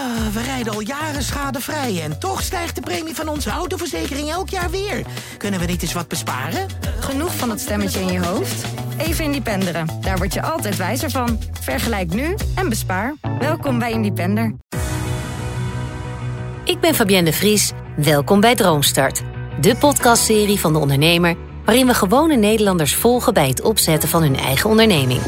Ah, we rijden al jaren schadevrij en toch stijgt de premie van onze autoverzekering elk jaar weer. Kunnen we niet eens wat besparen? Genoeg van dat stemmetje in je hoofd? Even Independeren. Daar word je altijd wijzer van. Vergelijk nu en bespaar. Welkom bij Independer. Ik ben Fabienne de Vries. Welkom bij Droomstart. De podcastserie van de ondernemer... waarin we gewone Nederlanders volgen bij het opzetten van hun eigen onderneming.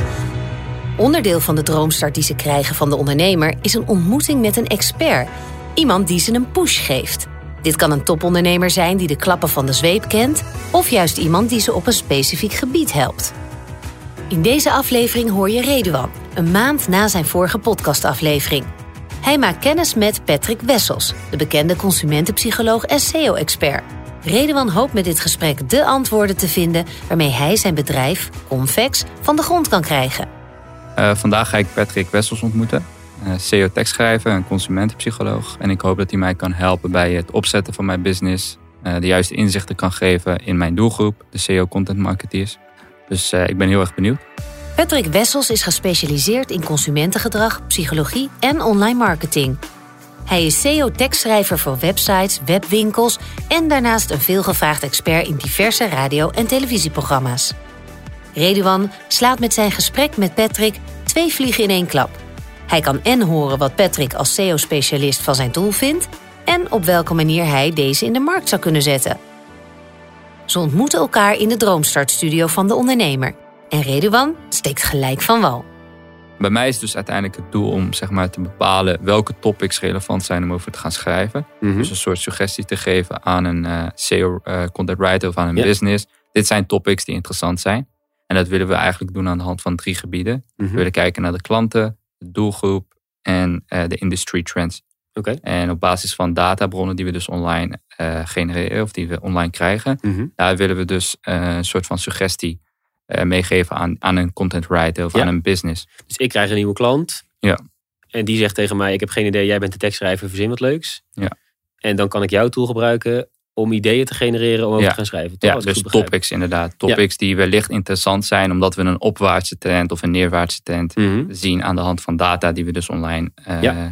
Onderdeel van de droomstart die ze krijgen van de ondernemer is een ontmoeting met een expert. Iemand die ze een push geeft. Dit kan een topondernemer zijn die de klappen van de zweep kent, of juist iemand die ze op een specifiek gebied helpt. In deze aflevering hoor je Reduan, een maand na zijn vorige podcastaflevering. Hij maakt kennis met Patrick Wessels, de bekende consumentenpsycholoog en SEO-expert. Reduan hoopt met dit gesprek de antwoorden te vinden waarmee hij zijn bedrijf, Convex, van de grond kan krijgen. Uh, vandaag ga ik Patrick Wessels ontmoeten. Uh, SEO-tekstschrijver, een consumentenpsycholoog. En ik hoop dat hij mij kan helpen bij het opzetten van mijn business. Uh, de juiste inzichten kan geven in mijn doelgroep, de SEO-content marketeers. Dus ik ben heel erg benieuwd. Patrick Wessels is gespecialiseerd in consumentengedrag, psychologie en online marketing. Hij is SEO-tekstschrijver voor websites, webwinkels en daarnaast een veelgevraagd expert in diverse radio- en televisieprogramma's. Reduan slaat met zijn gesprek met Patrick twee vliegen in één klap. Hij kan en horen wat Patrick als SEO-specialist van zijn doel vindt en op welke manier hij deze in de markt zou kunnen zetten. Ze ontmoeten elkaar in de Droomstartstudio van de ondernemer. En Reduan steekt gelijk van wal. Bij mij is dus uiteindelijk het doel om zeg maar, te bepalen welke topics relevant zijn om over te gaan schrijven. Mhm. Dus een soort suggestie te geven aan een uh, SEO uh, content writer of aan een business. Dit zijn topics die interessant zijn. En dat willen we eigenlijk doen aan de hand van drie gebieden. We mhm. willen kijken naar de klanten, de doelgroep en uh, de industry trends. Okay. En op basis van databronnen die we dus online uh, genereren of die we online krijgen, mhm. daar willen we dus uh, een soort van suggestie meegeven aan, aan een content writer of aan een business. Dus ik krijg een nieuwe klant. Ja. En die zegt tegen mij: Ik heb geen idee, jij bent de tekstschrijver, verzin wat leuks. Ja. En dan kan ik jouw tool gebruiken om ideeën te genereren om over te gaan schrijven. ja, dus topics inderdaad. Topics die wellicht interessant zijn omdat we een opwaartse trend of een neerwaartse trend mhm. zien aan de hand van data die we dus online uh,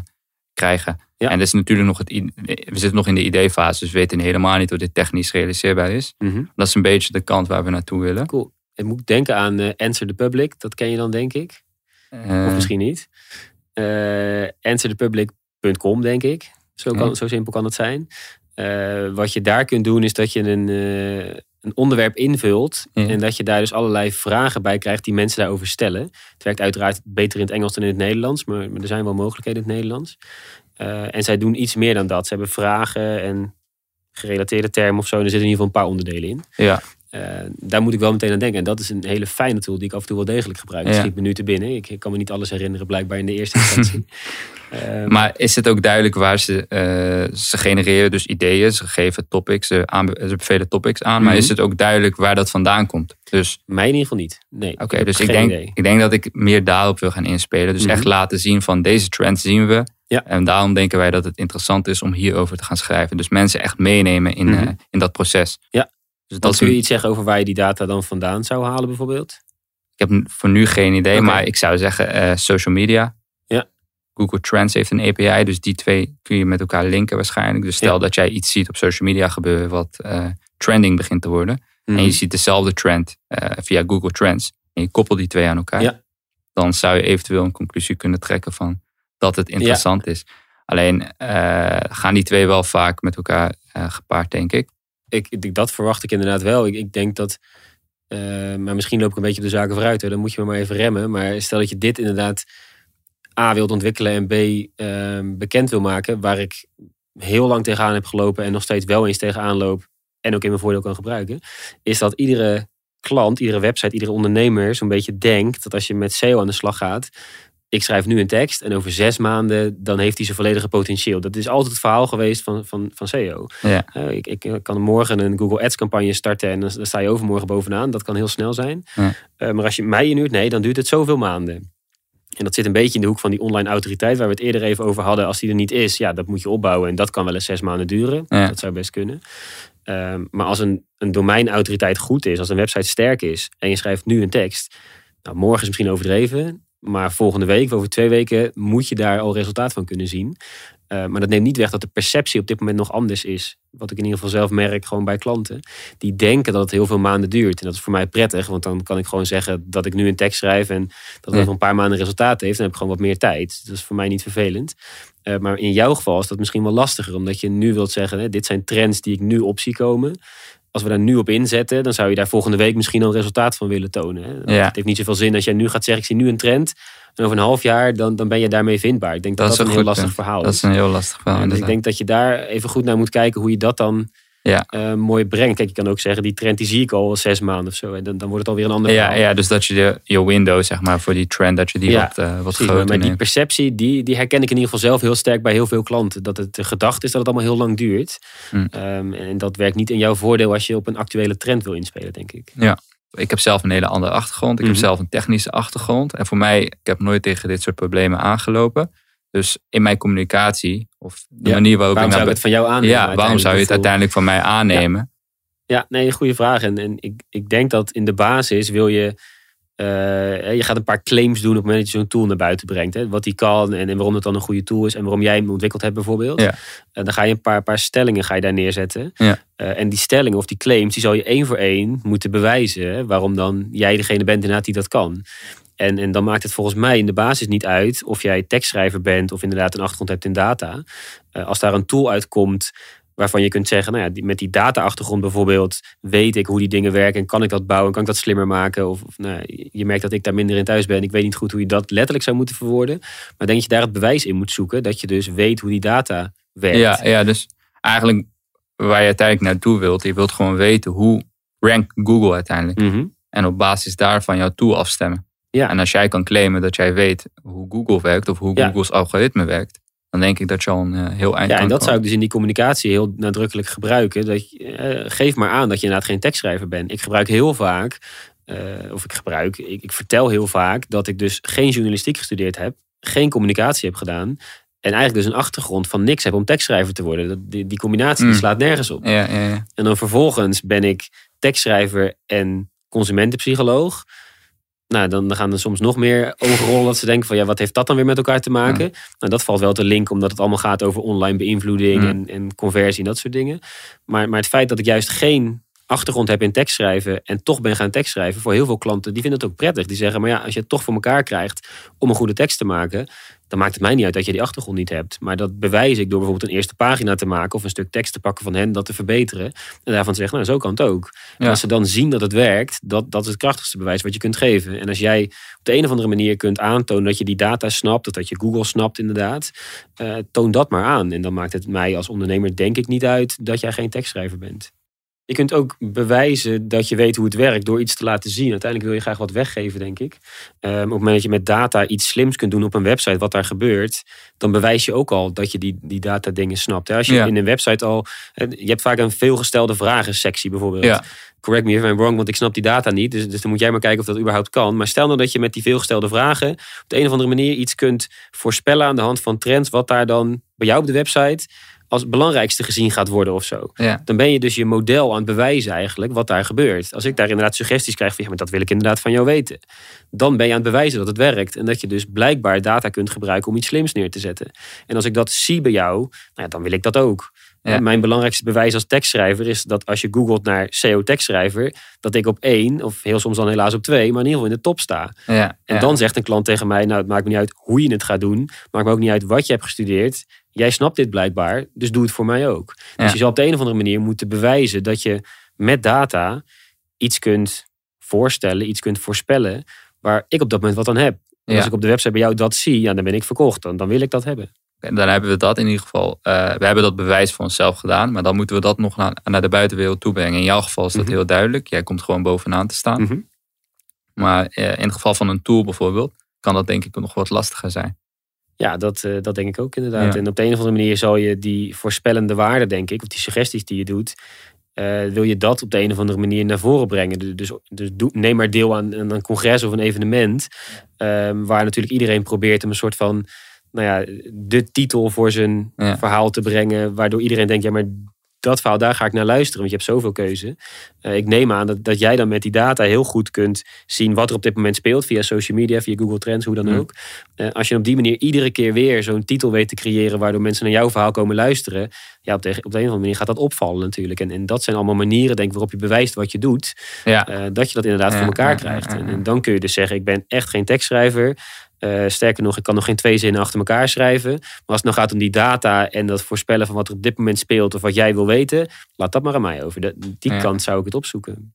krijgen. En dat is natuurlijk nog het, we zitten nog in de ideefase, dus we weten helemaal niet hoe dit technisch realiseerbaar is. Mhm. Dat is een beetje de kant waar we naartoe willen. Cool. Ik moet denken aan uh, Answer the Public, dat ken je dan denk ik. Uh, of misschien niet. answerthepublic.com denk ik. Zo, kan, zo simpel kan het zijn. Uh, wat je daar kunt doen is dat je een, uh, een onderwerp invult. En dat je daar dus allerlei vragen bij krijgt die mensen daarover stellen. Het werkt uiteraard beter in het Engels dan in het Nederlands. Maar, maar er zijn wel mogelijkheden in het Nederlands. Uh, en zij doen iets meer dan dat. Ze hebben vragen en gerelateerde termen of zo. En er zitten in ieder geval een paar onderdelen in. Ja. Uh, daar moet ik wel meteen aan denken. En dat is een hele fijne tool die ik af en toe wel degelijk gebruik. Het ja. schiet me nu te binnen. Ik, ik, kan me niet alles herinneren, blijkbaar in de eerste instantie. uh, maar is het ook duidelijk waar ze, uh, ze genereren dus ideeën, ze geven topics, ze, ze bevelen topics aan. Maar is het ook duidelijk waar dat vandaan komt? Dus, Mij in ieder geval niet. Nee. Oké, okay, dus ik denk, idee. ik denk dat ik meer daarop wil gaan inspelen. Dus echt laten zien van deze trends zien we. Ja. En daarom denken wij dat het interessant is om hierover te gaan schrijven. Dus mensen echt meenemen in, -hmm. in dat proces. Ja. Dus dat kun je iets zeggen over waar je die data dan vandaan zou halen bijvoorbeeld? Ik heb voor nu geen idee, okay. maar ik zou zeggen uh, social media. Ja. Google Trends heeft een API, dus die twee kun je met elkaar linken waarschijnlijk. Dus stel ja. dat jij iets ziet op social media gebeuren wat uh, trending begint te worden. Mm. En je ziet dezelfde trend uh, via Google Trends. En je koppelt die twee aan elkaar. Ja. Dan zou je eventueel een conclusie kunnen trekken van dat het interessant is. Alleen gaan die twee wel vaak met elkaar gepaard, denk ik ik, dat verwacht ik inderdaad wel. Ik, ik denk dat, uh, maar misschien loop ik een beetje op de zaken vooruit. Hè. Dan moet je me maar even remmen. Maar stel dat je dit inderdaad A wilt ontwikkelen en B uh, bekend wil maken. Waar ik heel lang tegenaan heb gelopen en nog steeds wel eens tegenaan loop. En ook in mijn voordeel kan gebruiken. Is dat iedere klant, iedere website, iedere ondernemer zo'n beetje denkt dat als je met SEO aan de slag gaat, ik schrijf nu een tekst en over zes maanden dan heeft hij zijn volledige potentieel. Dat is altijd het verhaal geweest van, van, van SEO. Ja. Uh, ik, ik kan morgen een Google Ads campagne starten en dan, dan sta je overmorgen bovenaan. Dat kan heel snel zijn. Ja. Uh, maar als je mij inhuurt, nee, dan duurt het zoveel maanden. En dat zit een beetje in de hoek van die online autoriteit waar we het eerder even over hadden. Als die er niet is, ja, dat moet je opbouwen. En dat kan wel eens zes maanden duren. Ja. Dat zou best kunnen. Uh, maar als een, een domeinautoriteit goed is, als een website sterk is en je schrijft nu een tekst. Nou, morgen is misschien overdreven. Maar volgende week, over twee weken, moet je daar al resultaat van kunnen zien. Eh, maar dat neemt niet weg dat de perceptie op dit moment nog anders is. Wat ik in ieder geval zelf merk, gewoon bij klanten. Die denken dat het heel veel maanden duurt. En dat is voor mij prettig, want dan kan ik gewoon zeggen dat ik nu een tekst schrijf en dat het over een paar maanden resultaat heeft. Dan heb ik gewoon wat meer tijd. Dat is voor mij niet vervelend. Uh, maar in jouw geval is dat misschien wel lastiger, omdat je nu wilt zeggen: hè, dit zijn trends die ik nu op zie komen als we daar nu op inzetten, dan zou je daar volgende week misschien al resultaat van willen tonen. Hè? Het heeft niet zoveel zin als jij nu gaat zeggen: ik zie nu een trend. En over een half jaar, dan, dan ben je daarmee vindbaar. Ik denk dat dat, een, heel lastig verhaal is. Dat is een heel lastig verhaal. dus ik denk dat je daar even goed naar moet kijken hoe je dat dan ja. Uh, mooi brengt. Kijk, je kan ook zeggen, die trend die zie ik al zes maanden of zo. En dan, dan wordt het alweer een ander ja, verhaal. Ja, dus dat je de, je window, zeg maar, voor die trend, dat je die wat, uh, wat groter Maar die perceptie, die, die herken ik in ieder geval zelf heel sterk bij heel veel klanten. Dat het de gedachte is dat het allemaal heel lang duurt. Mm. Um, en dat werkt niet in jouw voordeel als je op een actuele trend wil inspelen, denk ik. Ja. Ik heb zelf een hele andere achtergrond. Ik heb mhm. zelf een technische achtergrond. En voor mij, ik heb nooit tegen dit soort problemen aangelopen. Dus in mijn communicatie, of de manier waarop waarom ik... zou ik het van jou aannemen? Ja, waarom zou je het uiteindelijk van mij aannemen? Ja, ja nee, goede vraag. En, en ik, ik denk dat in de basis wil je uh, je gaat een paar claims doen op het moment dat je zo'n tool naar buiten brengt. Hè? Wat die kan en, en, waarom het dan een goede tool is en waarom jij hem ontwikkeld hebt bijvoorbeeld. Ja. Uh, dan ga je een paar, paar stellingen ga je daar neerzetten. Ja. Uh, en die stellingen of die claims, die zal je één voor één moeten bewijzen. Hè? Waarom dan jij degene bent inderdaad die dat kan. En, en dan maakt het volgens mij in de basis niet uit of jij tekstschrijver bent of inderdaad een achtergrond hebt in data. als daar een tool uitkomt waarvan je kunt zeggen, nou ja, met die data-achtergrond bijvoorbeeld, weet ik hoe die dingen werken en kan ik dat bouwen, kan ik dat slimmer maken? Of, of nou, je merkt dat ik daar minder in thuis ben. Ik weet niet goed hoe je dat letterlijk zou moeten verwoorden. Maar denk dat je daar het bewijs in moet zoeken, dat je dus weet hoe die data werkt. Ja, ja dus eigenlijk waar je uiteindelijk naartoe wilt, je wilt gewoon weten hoe rankt Google uiteindelijk. Mhm. En op basis daarvan jouw tool afstemmen. Ja. En als jij kan claimen dat jij weet hoe Google werkt of hoe Google's algoritme werkt, dan denk ik dat je al een uh, heel eind Ja, en dat zou ik dus in die communicatie heel nadrukkelijk gebruiken. Dat je, uh, geef maar aan dat je inderdaad geen tekstschrijver bent. Ik gebruik heel vaak, uh, of ik gebruik, ik, ik, vertel heel vaak dat ik dus geen journalistiek gestudeerd heb, geen communicatie heb gedaan. En eigenlijk dus een achtergrond van niks heb om tekstschrijver te worden. Die, die combinatie die mm. slaat nergens op. Ja, ja, ja. En dan vervolgens ben ik tekstschrijver en consumentenpsycholoog nou, dan gaan er soms nog meer ogen rollen dat ze denken van ja, wat heeft dat dan weer met elkaar te maken? Nou, dat valt wel te link omdat het allemaal gaat over online beïnvloeding en, en conversie en dat soort dingen. Maar, maar het feit dat ik juist geen achtergrond heb in tekstschrijven en toch ben gaan tekstschrijven, voor heel veel klanten, die vinden het ook prettig. Die zeggen, maar ja, als je het toch voor elkaar krijgt om een goede tekst te maken, dan maakt het mij niet uit dat je die achtergrond niet hebt. Maar dat bewijs ik door bijvoorbeeld een eerste pagina te maken of een stuk tekst te pakken van hen, dat te verbeteren. En daarvan te zeggen, nou zo kan het ook. En als ze dan zien dat het werkt, dat, dat is het krachtigste bewijs wat je kunt geven. En als jij op de een of andere manier kunt aantonen dat je die data snapt, of dat je Google snapt inderdaad, uh, toon dat maar aan. En dan maakt het mij als ondernemer denk ik niet uit dat jij geen tekstschrijver bent. Je kunt ook bewijzen dat je weet hoe het werkt door iets te laten zien. Uiteindelijk wil je graag wat weggeven, denk ik. Um, op het moment dat je met data iets slims kunt doen op een website, wat daar gebeurt, dan bewijs je ook al dat je die, die data dingen snapt. Als je in een website al. Je hebt vaak een veelgestelde vragen sectie bijvoorbeeld. Ja. Correct me if I'm wrong, want ik snap die data niet. Dus, dus dan moet jij maar kijken of dat überhaupt kan. Maar stel nou dat je met die veelgestelde vragen op de een of andere manier iets kunt voorspellen aan de hand van trends, wat daar dan bij jou op de website als het belangrijkste gezien gaat worden of zo. Dan ben je dus je model aan het bewijzen eigenlijk wat daar gebeurt. Als ik daar inderdaad suggesties krijg van ja, maar dat wil ik inderdaad van jou weten. Dan ben je aan het bewijzen dat het werkt. En dat je dus blijkbaar data kunt gebruiken om iets slims neer te zetten. En als ik dat zie bij jou, nou ja, dan wil ik dat ook. Mijn belangrijkste bewijs als tekstschrijver is dat als je googelt naar SEO tekstschrijver, dat ik op één, of heel soms dan helaas op twee, maar in ieder geval in de top sta. Ja, en dan zegt een klant tegen mij, nou het maakt me niet uit hoe je het gaat doen, maakt me ook niet uit wat je hebt gestudeerd. Jij snapt dit blijkbaar, dus doe het voor mij ook. Dus je zal op de een of andere manier moeten bewijzen dat je met data iets kunt voorstellen, iets kunt voorspellen, waar ik op dat moment wat aan heb. En als ik op de website bij jou dat zie, ja, dan ben ik verkocht. Dan, dan wil ik dat hebben. En dan hebben we dat in ieder geval. Uh, we hebben dat bewijs voor onszelf gedaan, maar dan moeten we dat nog naar, naar de buitenwereld toe brengen. In jouw geval is dat mhm. heel duidelijk. Jij komt gewoon bovenaan te staan. Mhm. Maar uh, in het geval van een tool bijvoorbeeld, kan dat denk ik nog wat lastiger zijn. Ja, dat, uh, dat denk ik ook inderdaad. En op de een of andere manier zal je die voorspellende waarde, denk ik, of die suggesties die je doet, wil je dat op de een of andere manier naar voren brengen. Dus, dus doe, neem maar deel aan, aan, een congres of een evenement, ehm, waar natuurlijk iedereen probeert om een soort van nou ja, de titel voor zijn verhaal te brengen. Waardoor iedereen denkt, ja, maar dat verhaal, daar ga ik naar luisteren, want je hebt zoveel keuze. Uh, ik neem aan dat, dat jij dan met die data heel goed kunt zien wat er op dit moment speelt, via social media, via Google Trends, hoe dan ook. Uh, als je op die manier iedere keer weer zo'n titel weet te creëren, waardoor mensen naar jouw verhaal komen luisteren, ja, op de, op de een of andere manier gaat dat opvallen natuurlijk. En, en dat zijn allemaal manieren, denk ik, waarop je bewijst wat je doet, Ja. uh, dat je dat inderdaad Ja, voor elkaar ja, krijgt. en dan kun je dus zeggen, ik ben echt geen tekstschrijver. Uh, sterker nog, ik kan nog geen twee zinnen achter elkaar schrijven. Maar als het nou gaat om die data en dat voorspellen van wat er op dit moment speelt of wat jij wil weten, laat dat maar aan mij over. De, die Ja. kant zou ik het opzoeken.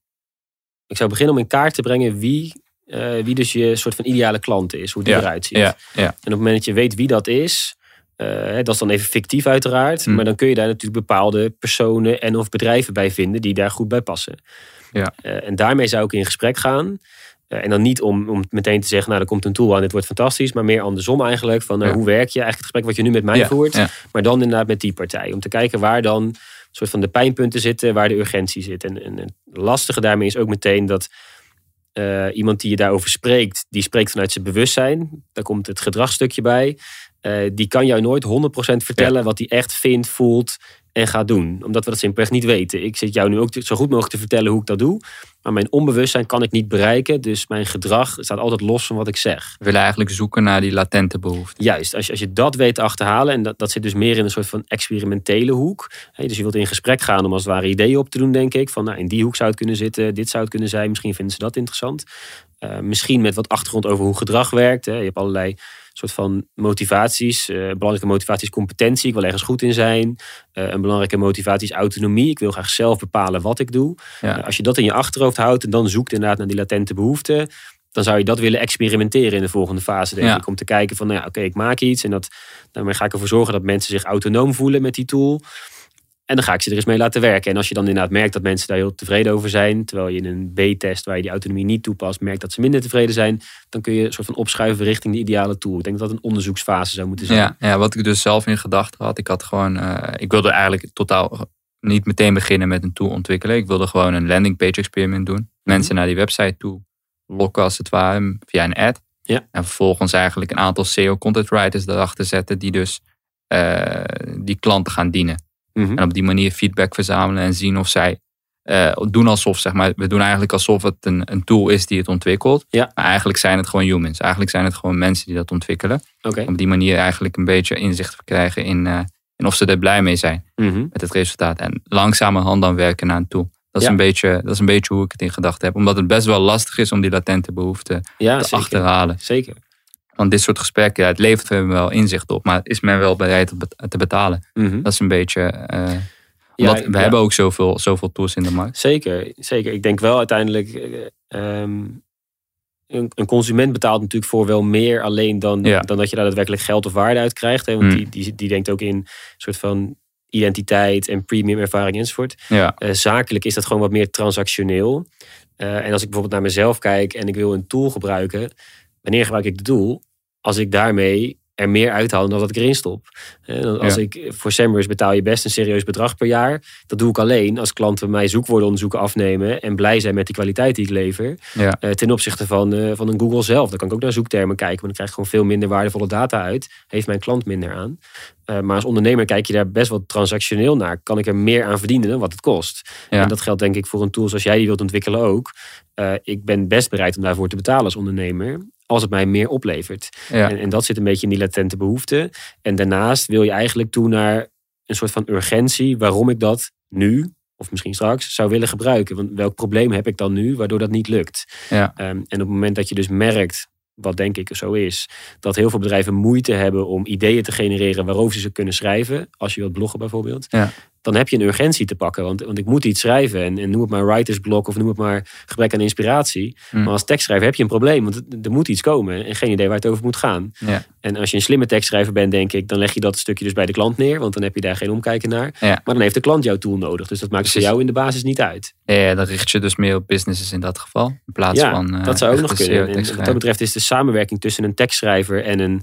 Ik zou beginnen om in kaart te brengen wie, uh, wie dus je soort van ideale klant is, hoe die Ja, eruit ziet. Ja. En op het moment dat je weet wie dat is, uh, dat is dan even fictief uiteraard, Mm. maar dan kun je daar natuurlijk bepaalde personen en of bedrijven bij vinden die daar goed bij passen. Ja. En daarmee zou ik in gesprek gaan. Uh, en dan niet om, om meteen te zeggen, nou er komt een tool aan, dit wordt fantastisch. Maar meer andersom eigenlijk, van Ja. hoe werk je? Eigenlijk het gesprek wat je nu met mij Ja, voert. ja. Maar dan inderdaad met die partij. Om te kijken waar dan soort van de pijnpunten zitten, waar de urgentie zit. En, en het lastige daarmee is ook meteen dat uh, iemand die je daarover spreekt, die spreekt vanuit zijn bewustzijn. Daar komt het gedragsstukje bij. Uh, die kan jou nooit 100% vertellen wat hij echt vindt, voelt en gaat doen. Omdat we dat simpelweg niet weten. Ik zit jou nu ook zo goed mogelijk te vertellen hoe ik dat doe. Maar mijn onbewustzijn kan ik niet bereiken. Dus mijn gedrag staat altijd los van wat ik zeg. We willen eigenlijk zoeken naar die latente behoefte. Juist, als je, als je dat weet te achterhalen, en dat, dat zit dus meer in een soort van experimentele hoek. Dus je wilt in gesprek gaan om als het ware ideeën op te doen, denk ik. Van nou, in die hoek zou het kunnen zitten, dit zou het kunnen zijn. Misschien vinden ze dat interessant. Uh, misschien met wat achtergrond over hoe gedrag werkt. Hè. Je hebt allerlei soort van motivaties. Uh, een belangrijke motivatie is competentie. Ik wil ergens goed in zijn. Uh, een belangrijke motivatie is autonomie. Ik wil graag zelf bepalen wat ik doe. Ja. als je dat in je achterhoofd houdt en dan zoekt inderdaad naar die latente behoeften dan zou je dat willen experimenteren in de volgende fase, denk Ja. ik. Om te kijken van, nou ja, oké, ik maak iets. En dat, daarmee ga ik ervoor zorgen dat mensen zich autonoom voelen met die tool. En dan ga ik ze er eens mee laten werken. En als je dan inderdaad merkt dat mensen daar heel tevreden over zijn, terwijl je in een B-test waar je die autonomie niet toepast, merkt dat ze minder tevreden zijn, dan kun je een soort van opschuiven richting de ideale tool. Ik denk dat dat een onderzoeksfase zou moeten zijn. Ja, ja, wat ik dus zelf in gedachten had. Ik had gewoon, eh, ik wilde eigenlijk totaal niet meteen beginnen met een tool ontwikkelen. Ik wilde gewoon een landing page experiment doen. Mensen naar die website toe lokken als het ware via een ad. Ja. En vervolgens eigenlijk een aantal SEO content writers erachter zetten die dus eh, die klanten gaan dienen. Mhm. En op die manier feedback verzamelen en zien of zij eh, doen alsof, zeg maar, we doen eigenlijk alsof het een, een tool is die het ontwikkelt. Ja. Maar eigenlijk zijn het gewoon humans. Eigenlijk zijn het gewoon mensen die dat ontwikkelen. Oké. Op die manier eigenlijk een beetje inzicht krijgen in, in of ze er blij mee zijn Mhm. met het resultaat. En langzamerhand dan werken naar een tool. Dat is, een beetje, dat is een beetje hoe ik het in gedachten heb. Omdat het best wel lastig is om die latente behoeften Ja, te zeker. achterhalen. Zeker. Want dit soort gesprekken, ja, het levert me wel inzicht op. Maar is men wel bereid te betalen? Mhm. Dat is een beetje... eh, Ja, we ja. hebben ook zoveel, zoveel tools in de markt. Zeker, zeker. Ik denk wel uiteindelijk. eh, ehm, een, een consument betaalt natuurlijk voor wel meer alleen dan, Ja. dan dat je daar daadwerkelijk geld of waarde uit krijgt. Hè? Want Mm. die, die, die denkt ook in een soort van identiteit en premium ervaring enzovoort. Ja, Eh, zakelijk is dat gewoon wat meer transactioneel. En als ik bijvoorbeeld naar mezelf kijk en ik wil een tool gebruiken, wanneer gebruik ik de tool? Als ik daarmee er meer uithaal dan dat ik erin stop. Eh, als Ja. ik voor SEMrush betaal je best een serieus bedrag per jaar. Dat doe ik alleen als klanten mij zoekwoordenonderzoeken afnemen en blij zijn met de kwaliteit die ik lever. ja, Eh, ten opzichte van, eh, van een Google zelf. Dan kan ik ook naar zoektermen kijken, maar dan krijg ik gewoon veel minder waardevolle data uit. Heeft mijn klant minder aan. Maar als ondernemer kijk je daar best wel transactioneel naar. Kan ik er meer aan verdienen dan wat het kost? Ja. En dat geldt denk ik voor een tool zoals jij die wilt ontwikkelen ook. Ik ben best bereid om daarvoor te betalen als ondernemer. Als het mij meer oplevert. ja. En, en dat zit een beetje in die latente behoefte. En daarnaast wil je eigenlijk toe naar een soort van urgentie. Waarom ik dat nu, of misschien straks, zou willen gebruiken. Want welk probleem heb ik dan nu waardoor dat niet lukt? Ja. Ehm, en op het moment dat je dus merkt, wat denk ik zo is, dat heel veel bedrijven moeite hebben om ideeën te genereren waarover ze kunnen schrijven. Als je wilt bloggen bijvoorbeeld. Ja. Dan heb je een urgentie te pakken. Want, want ik moet iets schrijven. En, en noem het maar writersblok of noem het maar gebrek aan inspiratie. Hmm. Maar als tekstschrijver heb je een probleem. Want er- moet iets komen. En geen idee waar het over moet gaan. Ja. En als je een slimme tekstschrijver bent, denk ik, dan leg je dat stukje dus bij de klant neer. Want dan heb je daar geen omkijken naar. Ja. Maar dan heeft de klant jouw tool nodig. Dus dat maakt voor jou in de basis niet uit. Ja, dan richt je dus meer op businesses in dat geval. In plaats ja, van. eh, dat zou ook nog kunnen. En wat dat betreft is de samenwerking tussen een tekstschrijver en een,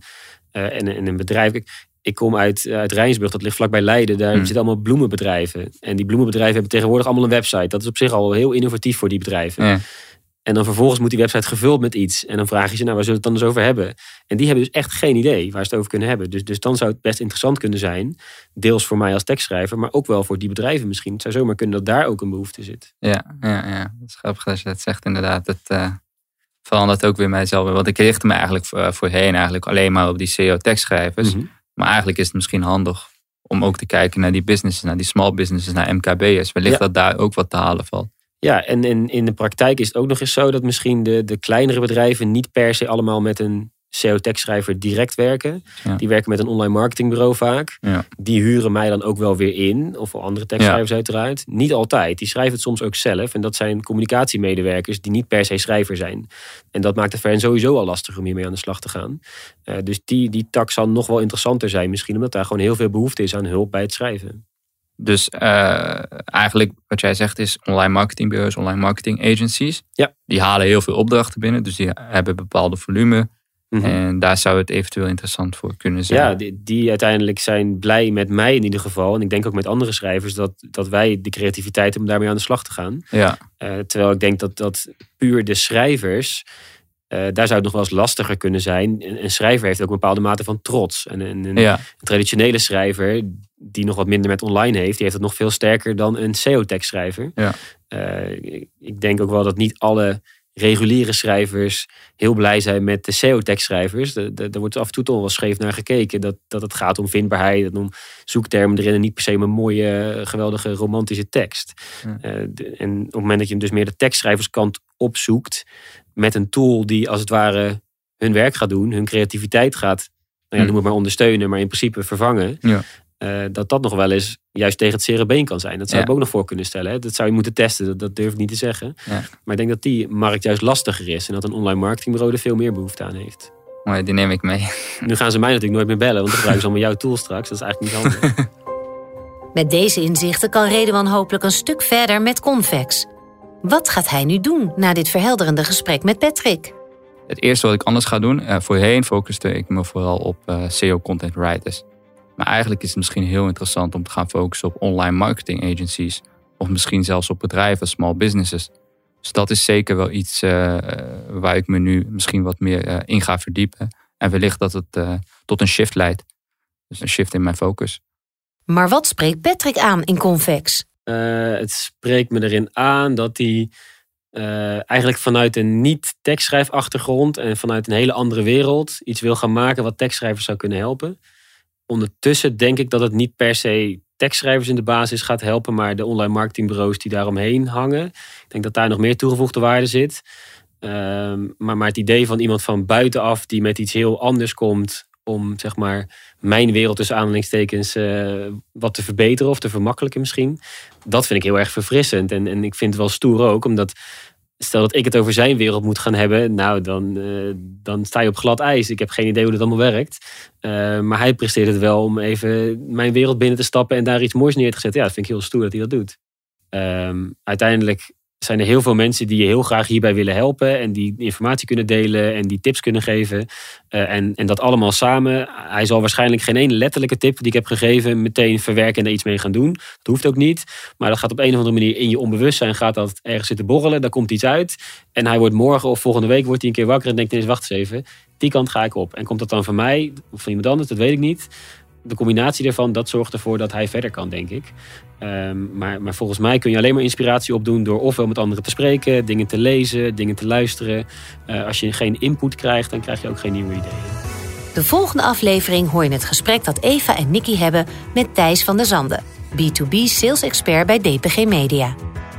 eh, en, een- en een bedrijf. Kijk, Ik kom uit, uit Rijnsburg, dat ligt vlakbij Leiden. Daar Hmm. zitten allemaal bloemenbedrijven. En die bloemenbedrijven hebben tegenwoordig allemaal een website. Dat is op zich al heel innovatief voor die bedrijven. Ja. En dan vervolgens moet die website gevuld met iets. En dan vraag je ze, nou, waar zullen we het dan eens over hebben? En die hebben dus echt geen idee waar ze het over kunnen hebben. Dus, dus dan zou het best interessant kunnen zijn. Deels voor mij als tekstschrijver, maar ook wel voor die bedrijven misschien. Het zou zomaar kunnen dat daar ook een behoefte zit. Ja, ja, ja. dat is grappig dat je dat zegt inderdaad. Het uh, verandert ook weer mijzelf. Want ik richtte me eigenlijk voorheen eigenlijk alleen maar op die SEO-tekstschrijvers. Mhm. Maar eigenlijk is het misschien handig om ook te kijken naar die businesses, naar die small businesses, naar MKB'ers. Wellicht dat daar ook wat te halen valt. Ja, en in, in de praktijk is het ook nog eens zo dat misschien de, de kleinere bedrijven niet per se allemaal met een SEO-tekstschrijver direct werken. Die werken met een online marketingbureau vaak. Ja. Die huren mij dan ook wel weer in. Of andere tekstschrijvers uiteraard. Niet altijd. Die schrijven het soms ook zelf. En dat zijn communicatiemedewerkers die niet per se schrijver zijn. En dat maakt het voor hen sowieso al lastig om hiermee aan de slag te gaan. Uh, dus die, die tak zal nog wel interessanter zijn misschien. Omdat daar gewoon heel veel behoefte is aan hulp bij het schrijven. Dus uh, eigenlijk wat jij zegt is online marketingbureaus, online marketing agencies. Ja. Die halen heel veel opdrachten binnen. Dus die hebben bepaalde volume. Mhm. En daar zou het eventueel interessant voor kunnen zijn. Ja, die, die, uiteindelijk zijn blij met mij in ieder geval. En ik denk ook met andere schrijvers dat, dat wij de creativiteit hebben om daarmee aan de slag te gaan. Ja. Uh, terwijl ik denk dat, dat puur de schrijvers uh, daar zou het nog wel eens lastiger kunnen zijn. Een, een, schrijver heeft ook een bepaalde mate van trots. En een, een, ja. traditionele schrijver, die nog wat minder met online heeft, die heeft het nog veel sterker dan een SEO-tekstschrijver. Ja. Uh, ik denk ook wel dat niet alle reguliere schrijvers heel blij zijn met de SEO-tekstschrijvers. Daar wordt af en toe toch wel scheef naar gekeken. Dat, dat het gaat om vindbaarheid en om zoektermen erin. En niet per se een mooie, geweldige, romantische tekst. Ja. Uh, en op het moment dat je dus meer de tekstschrijverskant opzoekt. met een tool die als het ware hun werk gaat doen, hun creativiteit gaat. Nou ja, noem het maar ondersteunen, maar in principe vervangen. Ja. Uh, dat dat nog wel eens juist tegen het cerebeen kan zijn. Dat zou Ja. ik ook nog voor kunnen stellen. Hè? Dat zou je moeten testen, dat, dat durf ik niet te zeggen. Ja. Maar ik denk dat die markt juist lastiger is. En dat een online marketingbureau er veel meer behoefte aan heeft. Maar die neem ik mee. Nu gaan ze mij natuurlijk nooit meer bellen, want dan gebruiken ze allemaal jouw tool straks. Dat is eigenlijk niet handig. Met deze inzichten kan Redewan hopelijk een stuk verder met Convex. Wat gaat hij nu doen na dit verhelderende gesprek met Patrick? Het eerste wat ik anders ga doen, eh, voorheen focuste ik me vooral op eh, SEO content writers. Maar eigenlijk is het misschien heel interessant om te gaan focussen op online marketing agencies. Of misschien zelfs op bedrijven, small businesses. Dus dat is zeker wel iets eh, waar ik me nu misschien wat meer eh, in ga verdiepen. En wellicht dat het eh, tot een shift leidt. Dus een shift in mijn focus. Maar wat spreekt Patrick aan in Convex? Eh, het spreekt me erin aan dat hij eh, eigenlijk vanuit een niet-tekstschrijfachtergrond en vanuit een hele andere wereld iets wil gaan maken wat tekstschrijvers zou kunnen helpen. Ondertussen denk ik dat het niet per se tekstschrijvers in de basis gaat helpen, maar de online marketingbureaus die daaromheen hangen. Ik denk dat daar nog meer toegevoegde waarde zit. Ehm, maar, maar het idee van iemand van buitenaf die met iets heel anders komt om zeg maar mijn wereld tussen aanhalingstekens eh, wat te verbeteren of te vermakkelijken misschien. Dat vind ik heel erg verfrissend. En, en ik vind het wel stoer ook, omdat stel dat ik het over zijn wereld moet gaan hebben, nou dan, eh, dan sta je op glad ijs. Ik heb geen idee hoe dat allemaal werkt. Eh, maar hij presteert het wel om even mijn wereld binnen te stappen en daar iets moois neer te zetten. Ja, dat vind ik heel stoer dat hij dat doet. Ehm, uiteindelijk zijn er heel veel mensen die je heel graag hierbij willen helpen. En die informatie kunnen delen en die tips kunnen geven. Uh, en, en dat allemaal samen. Hij zal waarschijnlijk geen één letterlijke tip die ik heb gegeven meteen verwerken en er iets mee gaan doen. Dat hoeft ook niet. Maar dat gaat op een of andere manier in je onbewustzijn. Gaat dat ergens zitten borrelen. Daar komt iets uit. En hij wordt morgen of volgende week wordt hij een keer wakker en denkt ineens wacht eens even. Die kant ga ik op. En komt dat dan van mij of van iemand anders? Dat weet ik niet de combinatie daarvan, dat zorgt ervoor dat hij verder kan, denk ik. Um, maar, maar volgens mij kun je alleen maar inspiratie opdoen door ofwel met anderen te spreken, dingen te lezen, dingen te luisteren. Uh, als je geen input krijgt, dan krijg je ook geen nieuwe ideeën. De volgende aflevering hoor je het gesprek dat Eva en Nicky hebben met Thijs van der Zanden, B2B sales expert bij DPG Media.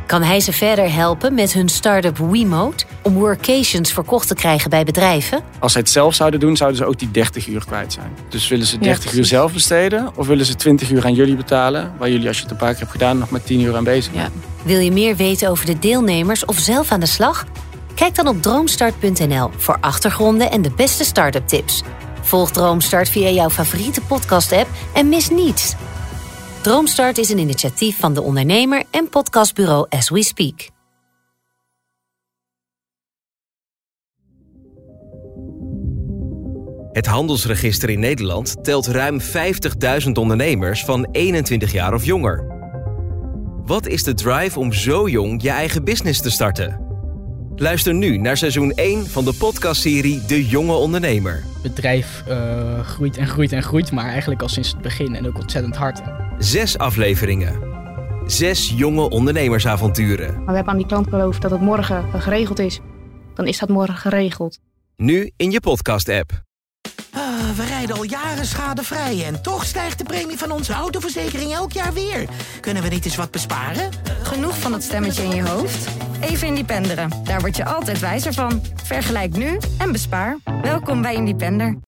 Kan hij ze verder helpen met hun start-up WeMode om workations verkocht te krijgen bij bedrijven? Als zij het zelf zouden doen, zouden ze ook die 30 uur kwijt zijn. Dus willen ze 30 Ja, uur zelf besteden of willen ze 20 uur aan jullie betalen, waar jullie als je het een paar keer hebt gedaan nog met 10 uur aan bezig bent? Wil je meer weten over de deelnemers of zelf aan de slag? Kijk dan op droomstart.nl voor achtergronden en de beste start-up tips. Volg Droomstart via jouw favoriete podcast-app en mis niets. Droomstart is een initiatief van de ondernemer en podcastbureau As We Speak. Het handelsregister in Nederland telt ruim 50.000 ondernemers van 21 jaar of jonger. Wat is de drive om zo jong je eigen business te starten? Luister nu naar seizoen 1 van de podcastserie De Jonge Ondernemer. Het bedrijf uh, groeit en groeit en groeit, maar eigenlijk al sinds het begin en ook ontzettend hard. Zes afleveringen. Zes jonge ondernemersavonturen. Maar we hebben aan die klant beloofd dat het morgen geregeld is. Dan is dat morgen geregeld. Nu in je podcast-app. Ah, we rijden al jaren schadevrij en toch stijgt de premie van onze autoverzekering elk jaar weer. Kunnen we niet eens wat besparen? Genoeg van dat stemmetje in je hoofd? Even Independeren. Daar word je altijd wijzer van. Vergelijk nu en bespaar. Welkom bij Independer.